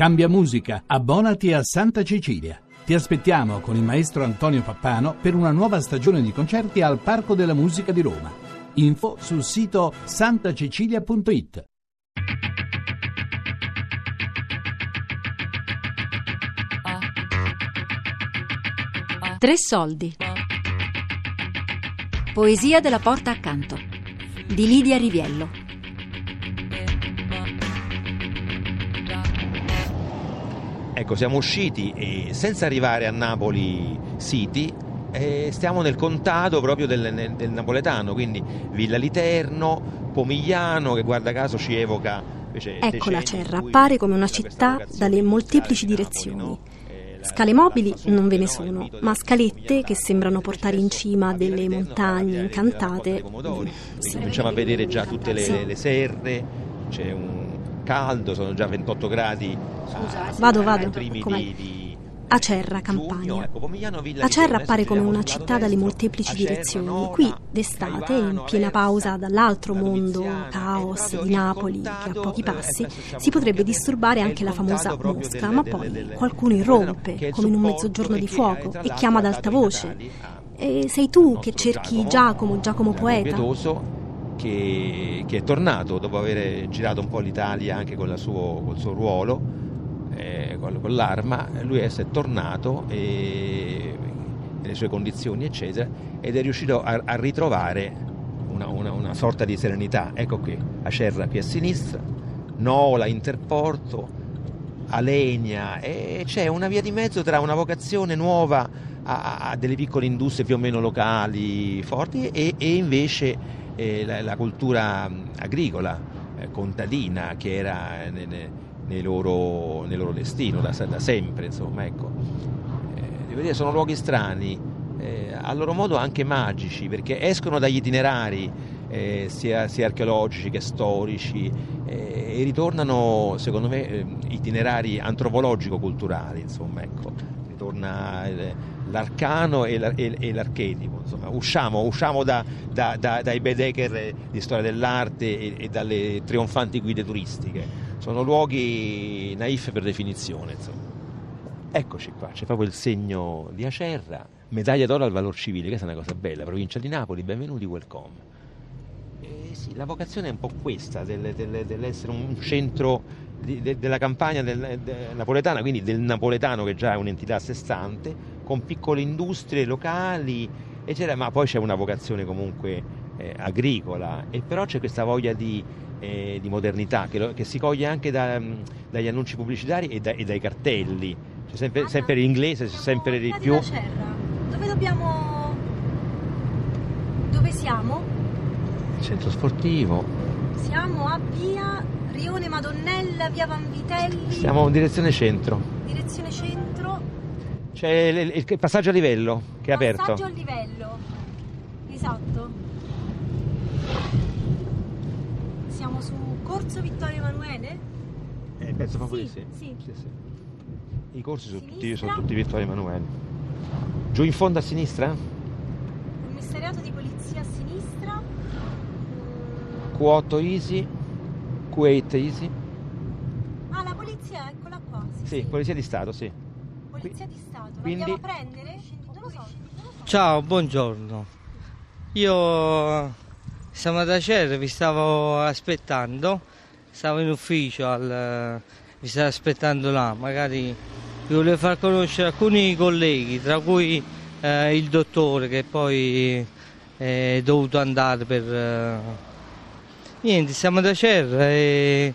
Cambia musica, abbonati a Santa Cecilia. Ti aspettiamo con il maestro Antonio Pappano per una nuova stagione di concerti al Parco della Musica di Roma. Info sul sito santacecilia.it. Tre soldi. Poesia della porta accanto di Lidia Riviello. Ecco, siamo usciti e senza arrivare a Napoli City eh, stiamo nel contado proprio del, del, napoletano, quindi Villa Literno, Pomigliano, che guarda caso ci evoca Ecco la Cerra, appare come una città dalle molteplici direzioni. No? Scale mobili non ve ne sono, ma scalette che sembrano portare in cima delle montagne incantate. Sì. Cominciamo a vedere già tutte le, sì. le serre, c'è un caldo, sono già 28 gradi. Vado, vado. Acerra, Campania. Ecco, Acerra appare come una città dalle molteplici direzioni. Qui, d'estate, in piena pausa dall'altro mondo, caos di Napoli, che a pochi passi, si potrebbe disturbare anche la famosa mosca, ma poi qualcuno irrompe, come in un mezzogiorno di fuoco, e chiama ad alta voce. E sei tu che cerchi Giacomo, Giacomo poeta? Che, che, è tornato dopo aver girato un po' l'Italia anche con, suo, col suo ruolo eh, con, con, l'arma, lui è tornato e, nelle sue condizioni eccetera ed è riuscito a, a ritrovare una, una, una, sorta di serenità. Ecco qui, Acerra qui a sinistra, Nola, Interporto, Alenia e c'è una via di mezzo tra una vocazione nuova a, a delle piccole industrie più o meno locali forti e, e invece eh, la, la, cultura agricola, eh, contadina che era... Nelle, nei loro, nel loro destino da, da sempre, insomma, ecco. Eh, sono luoghi strani, eh, a loro modo anche magici, perché escono dagli itinerari eh, sia, sia, archeologici che storici eh, e ritornano, secondo me, eh, itinerari antropologico-culturali, insomma, ecco. Ritorna eh, l'arcano e, l'archetipo. Insomma. Usciamo, usciamo da, da, da, dai Bedecker di storia dell'arte e, e dalle trionfanti guide turistiche sono luoghi naif per definizione. Insomma. Eccoci qua, c'è proprio il segno di Acerra, medaglia d'oro al valor civile, questa è una cosa bella, provincia di Napoli, benvenuti, welcome. Eh, sì, la vocazione è un po' questa, del, del, dell'essere un centro della campagna del, de, napoletana, quindi del napoletano che già è un'entità a sé stante, con piccole industrie locali, eccetera, ma poi c'è una vocazione comunque eh, agricola, e però c'è questa voglia di eh, di modernità che, lo, che, si coglie anche da, mm, dagli annunci pubblicitari e, da, e dai cartelli. C'è sempre, sempre l'inglese, c'è sempre di più. Dove dobbiamo. Dove siamo? Centro sportivo. Siamo a via Rione Madonnella, via Vanvitelli. Siamo in direzione centro. Direzione centro. C'è il, il, passaggio a livello che è aperto. Passaggio a livello. Esatto. Siamo su Corso Vittorio Emanuele? Eh, penso proprio sì, di sì. sì. sì, sì. I corsi sono tutti, sono tutti, Vittorio Emanuele. Giù in fondo a sinistra? Commissariato di polizia a sinistra. Q8 Easy, Q8 Easy. Ah, la polizia, eccola qua. Sì, sì polizia di Stato, sì. Polizia di Stato, quindi... andiamo a prendere? Non lo so. Non lo so. Ciao, buongiorno. Io siamo da Cerre, vi stavo aspettando, stavo in ufficio, al, vi stavo aspettando là, magari vi volevo far conoscere alcuni colleghi, tra cui eh, il dottore che poi è dovuto andare per... Eh... Niente, siamo da Cerre e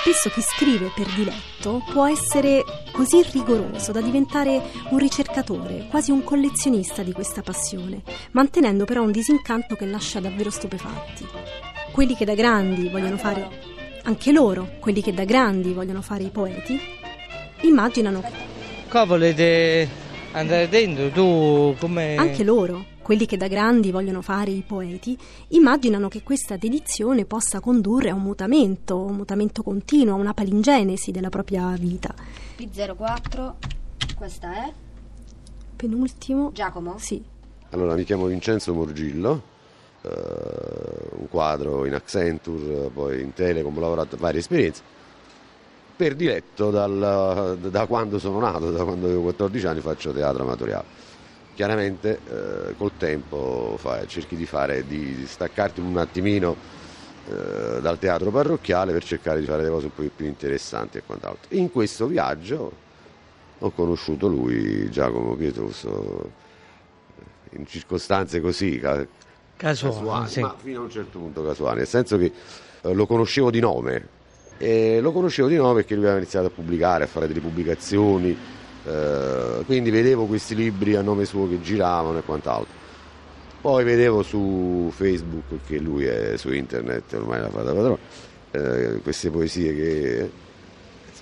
Spesso chi scrive per diletto può essere così rigoroso da diventare un ricercatore, quasi un collezionista di questa passione, mantenendo però un disincanto che lascia davvero stupefatti. Quelli che da grandi vogliono fare, anche loro, quelli che da grandi vogliono fare i poeti, immaginano... Qua volete andare dentro? Tu come... Anche loro quelli che da grandi vogliono fare i poeti, immaginano che questa dedizione possa condurre a un mutamento, un mutamento continuo, a una palingenesi della propria vita. P04, questa è? Penultimo. Giacomo? Sì. Allora, mi chiamo Vincenzo Morgillo, eh, un quadro in Accenture, poi in Telecom, ho lavorato varie esperienze. per diletto dal, da quando sono nato, da quando avevo 14 anni faccio teatro amatoriale. Chiaramente eh, col tempo fai, cerchi di, fare, di staccarti un attimino eh, dal teatro parrocchiale per cercare di fare delle cose un po' più interessanti e quant'altro. In questo viaggio ho conosciuto lui, Giacomo Pietoso, in circostanze così casuali, casuali sì. ma fino a un certo punto casuali, nel senso che eh, lo conoscevo di nome, e lo conoscevo di nuovo perché lui aveva iniziato a pubblicare, a fare delle pubblicazioni, eh, quindi vedevo questi libri a nome suo che giravano e quant'altro. Poi vedevo su Facebook che lui è su internet, ormai l'ha fatta padrona, eh, queste poesie che,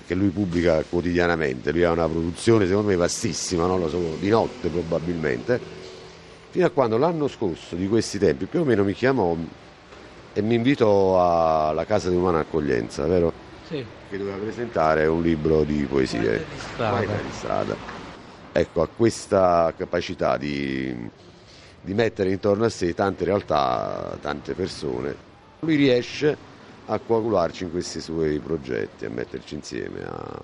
che, lui pubblica quotidianamente. Lui ha una produzione secondo me vastissima, non lo so, di notte probabilmente. Fino a quando l'anno scorso, di questi tempi, più o meno mi chiamò e mi invitò alla Casa di Umana Accoglienza, vero? Sì. Che doveva presentare un libro di poesie. Strada. di strada. Ecco, ha questa capacità di, di mettere intorno a sé tante realtà, tante persone. Lui riesce a coagularci in questi suoi progetti, a metterci insieme. A...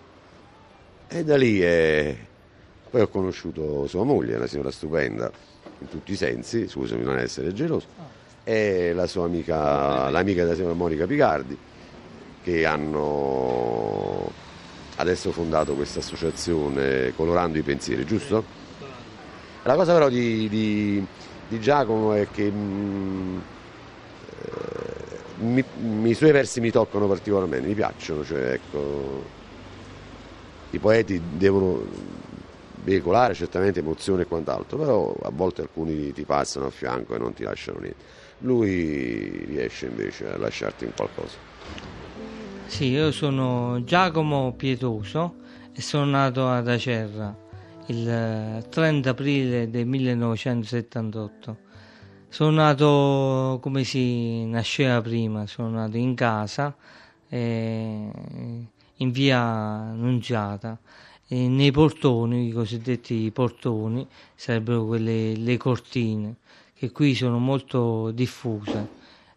E da lì è... Poi ho conosciuto sua moglie, una signora stupenda in tutti i sensi, scusami non essere geloso. Oh e la sua amica, l'amica della signora Monica Picardi, che hanno adesso fondato questa associazione Colorando i Pensieri, giusto? La cosa però di, di, di Giacomo è che mh, mm, eh, mi, i suoi versi mi toccano particolarmente, mi piacciono, cioè ecco, i poeti devono veicolare certamente emozione e quant'altro, però a volte alcuni ti passano a fianco e non ti lasciano niente lui riesce invece a lasciarti in qualcosa. Sì, io sono Giacomo Pietoso e sono nato ad Acerra il 30 aprile del 1978. Sono nato come si nasceva prima, sono nato in casa eh, in via Annunziata nei portoni, i cosiddetti portoni, sarebbero quelle le cortine che qui sono molto diffuse,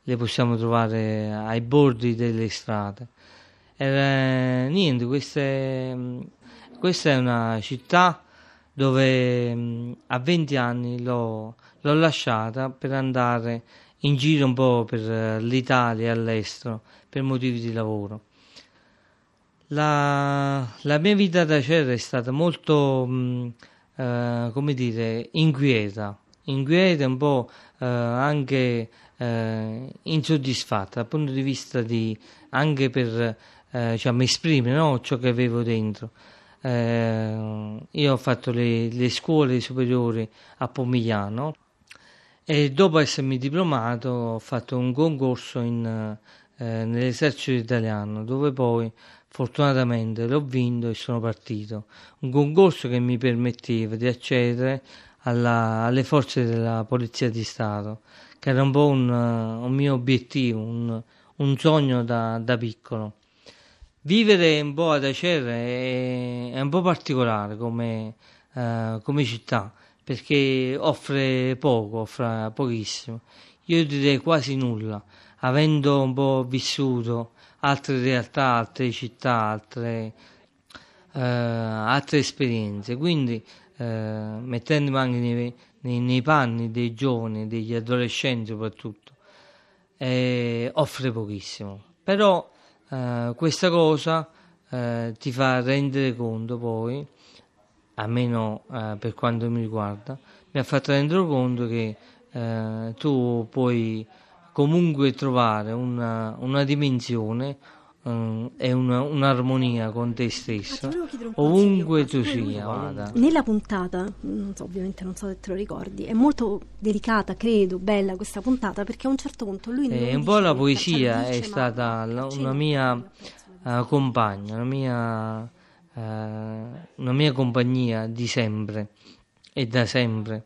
le possiamo trovare ai bordi delle strade. E, niente, queste, questa è una città dove a 20 anni l'ho, l'ho lasciata per andare in giro un po' per l'Italia e all'estero per motivi di lavoro. La, la mia vita da cera è stata molto, mh, eh, come dire, inquieta inquieta, un po' eh, anche eh, insoddisfatta dal punto di vista di anche per eh, diciamo, esprimere no, ciò che avevo dentro. Eh, io ho fatto le, le, scuole superiori a Pomigliano e dopo essermi diplomato ho fatto un concorso in, eh, nell'esercito italiano dove poi fortunatamente l'ho vinto e sono partito. Un concorso che mi permetteva di accedere alla, alle forze della Polizia di Stato, che era un po' un, un mio obiettivo, un, un sogno da, da, piccolo. Vivere un po' ad Acer è, è un po' particolare come, uh, come città, perché offre poco, offre pochissimo. Io direi quasi nulla, avendo un po' vissuto altre realtà, altre città, altre, uh, altre esperienze. Quindi eh, mettendomi anche nei, nei, nei, panni dei giovani, degli adolescenti soprattutto, eh, offre pochissimo. Però eh, questa cosa eh, ti fa rendere conto poi, almeno eh, per quanto mi riguarda, mi ha fatto rendere conto che eh, tu puoi comunque trovare una, una dimensione um, è una, un'armonia con te stesso ovunque tu sia vada. nella puntata non so, ovviamente non so se te lo ricordi è molto delicata credo bella questa puntata perché a un certo punto lui è un po' la poesia dice, è stata la, una mia uh, compagna una mia, uh, una mia compagnia di sempre e da sempre.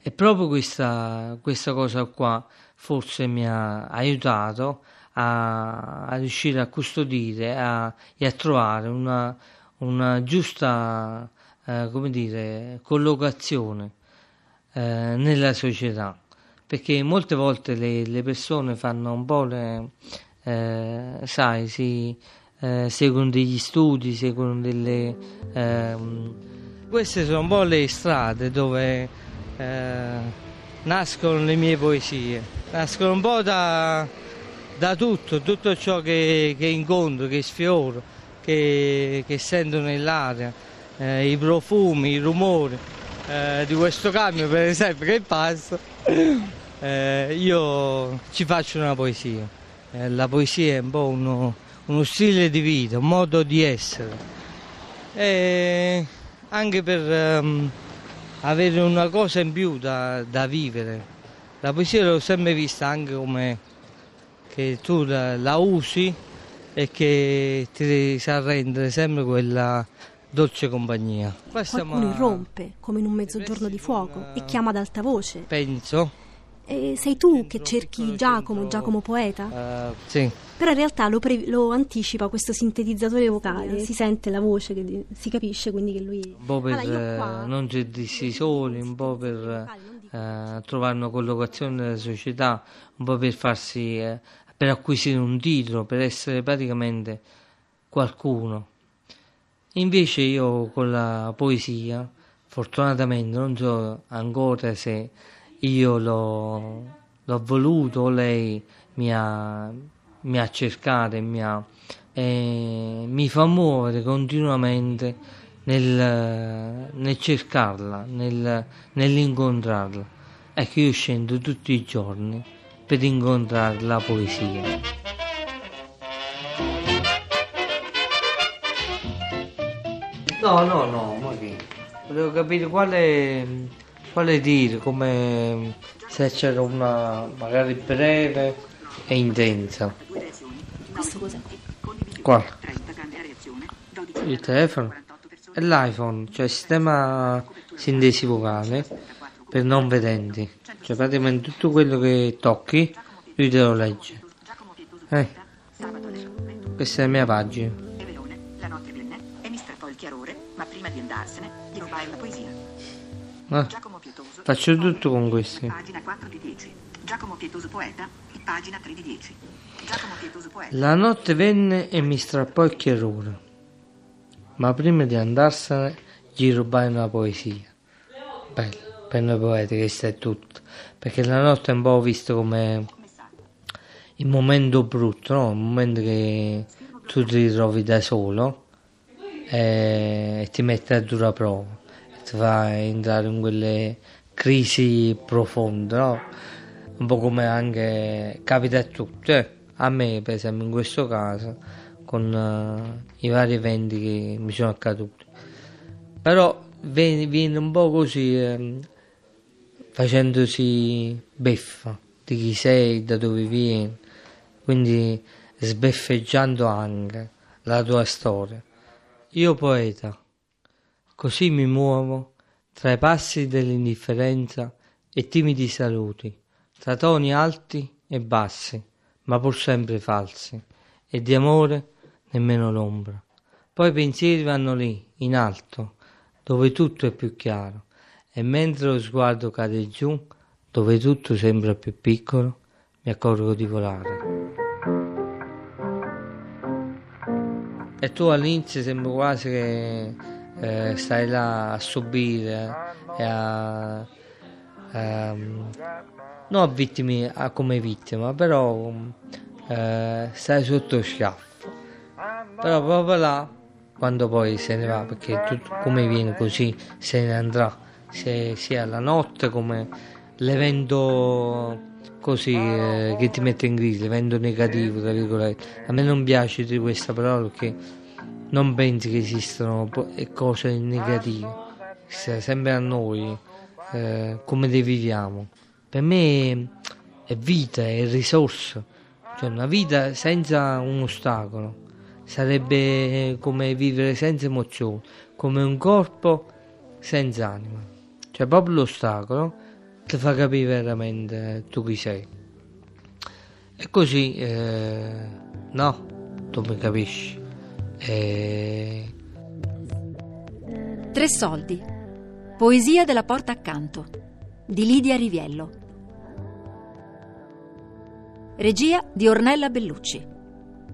E proprio questa, questa cosa qua forse mi ha aiutato a, a riuscire a custodire a, e a trovare una, una giusta eh, come dire, collocazione eh, nella società. Perché molte volte le, le, persone fanno un po' le, eh, sai, si, eh, seguono degli studi, seguono delle... Ehm, queste sono un po' le strade dove eh, nascono le mie poesie, nascono un po' da, da tutto, tutto ciò che, che incontro, che sfioro, che, che sento nell'aria, eh, i profumi, i rumori eh, di questo camion per esempio che passa, eh, io ci faccio una poesia. Eh, la poesia è un po' uno, uno, stile di vita, un modo di essere. E anche per um, avere una cosa in più da, da, vivere. La poesia l'ho sempre vista anche come che tu la, la usi e che ti sa rendere sempre quella dolce compagnia. Qualcuno irrompe, come in un mezzogiorno di fuoco, e chiama ad alta voce. Penso. E sei tu che cerchi Giacomo, Giacomo poeta? Uh, sì. Però in realtà lo, pre- lo, anticipa questo sintetizzatore vocale, si sente la voce, che si capisce quindi che lui... Un po' per allora, qua... non sentirsi soli, un po' per uh, trovare una collocazione nella società, un po' per farsi... Uh, per acquisire un titolo, per essere praticamente qualcuno. Invece io con la poesia, fortunatamente non so ancora se io l'ho, l'ho voluto o lei mi ha, mi ha cercato e mi, ha, e mi fa muovere continuamente nel, nel cercarla, nel, nell'incontrarla. Ecco, io scendo tutti i giorni per incontrare la poesia. No, no, no, ma che? Volevo capire quale, quale dire, come se c'era una magari breve e intensa. Questo cos'è? Quale? Il telefono? E l'iPhone, cioè sistema sintesi vocale per non vedenti. Cioè praticamente tutto quello che tocchi lui te lo legge. Eh. Questa è la mia pagina. Ah, Giacomo Pietoso. Faccio tutto con questi. Pagina 4 di 10. Giacomo Pietoso poeta, pagina 3 di 10. Giacomo Pietoso poeta. La notte venne e mi strappò il chiarore. Ma prima di andarsene gli rubai una poesia. Bello, per noi poeti questo è tutto. Perché la notte è un po' visto come il momento brutto, no? Il momento che tu ti ritrovi da solo e ti mette a dura prova, ti fa entrare in quelle crisi profonde, no? un po' come anche capita a tutti, eh? a me per esempio in questo caso con uh, i vari eventi che mi sono accaduti. Però viene, viene un po' così eh, facendosi beffa di chi sei, da dove vieni, quindi sbeffeggiando anche la tua storia. Io poeta, così mi muovo tra i passi dell'indifferenza e timidi saluti, tra toni alti e bassi, ma pur sempre falsi, e di amore nemmeno l'ombra. Poi i pensieri vanno lì, in alto, dove tutto è più chiaro, e mentre lo sguardo cade giù, dove tutto sembra più piccolo, mi accorgo di volare. e tu all'inizio sembra quasi che eh, stai là a subire e a, ehm, non a vittime a come vittima però eh, stai sotto schiaffo però proprio là quando poi se ne va perché tutto come viene così se ne andrà se, sia la notte come l'evento così eh, che ti mette in crisi, l'evento negativo, tra virgolette. A me non piace di questa parola perché non pensi che esistano cose negative, sempre a noi eh, come le viviamo. Per me è vita, è risorsa, cioè una vita senza un ostacolo sarebbe come vivere senza emozioni, come un corpo senza anima. Cioè proprio l'ostacolo ti fa capire veramente tu chi sei. E così, eh, no, tu mi capisci. E... Tre soldi. Poesia della porta accanto di Lidia Riviello. Regia di Ornella Bellucci.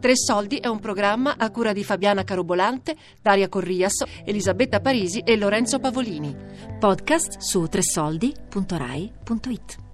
Tre Soldi è un programma a cura di Fabiana Carobolante, Daria Corrias, Elisabetta Parisi e Lorenzo Pavolini. Podcast su tresoldi.rai.it.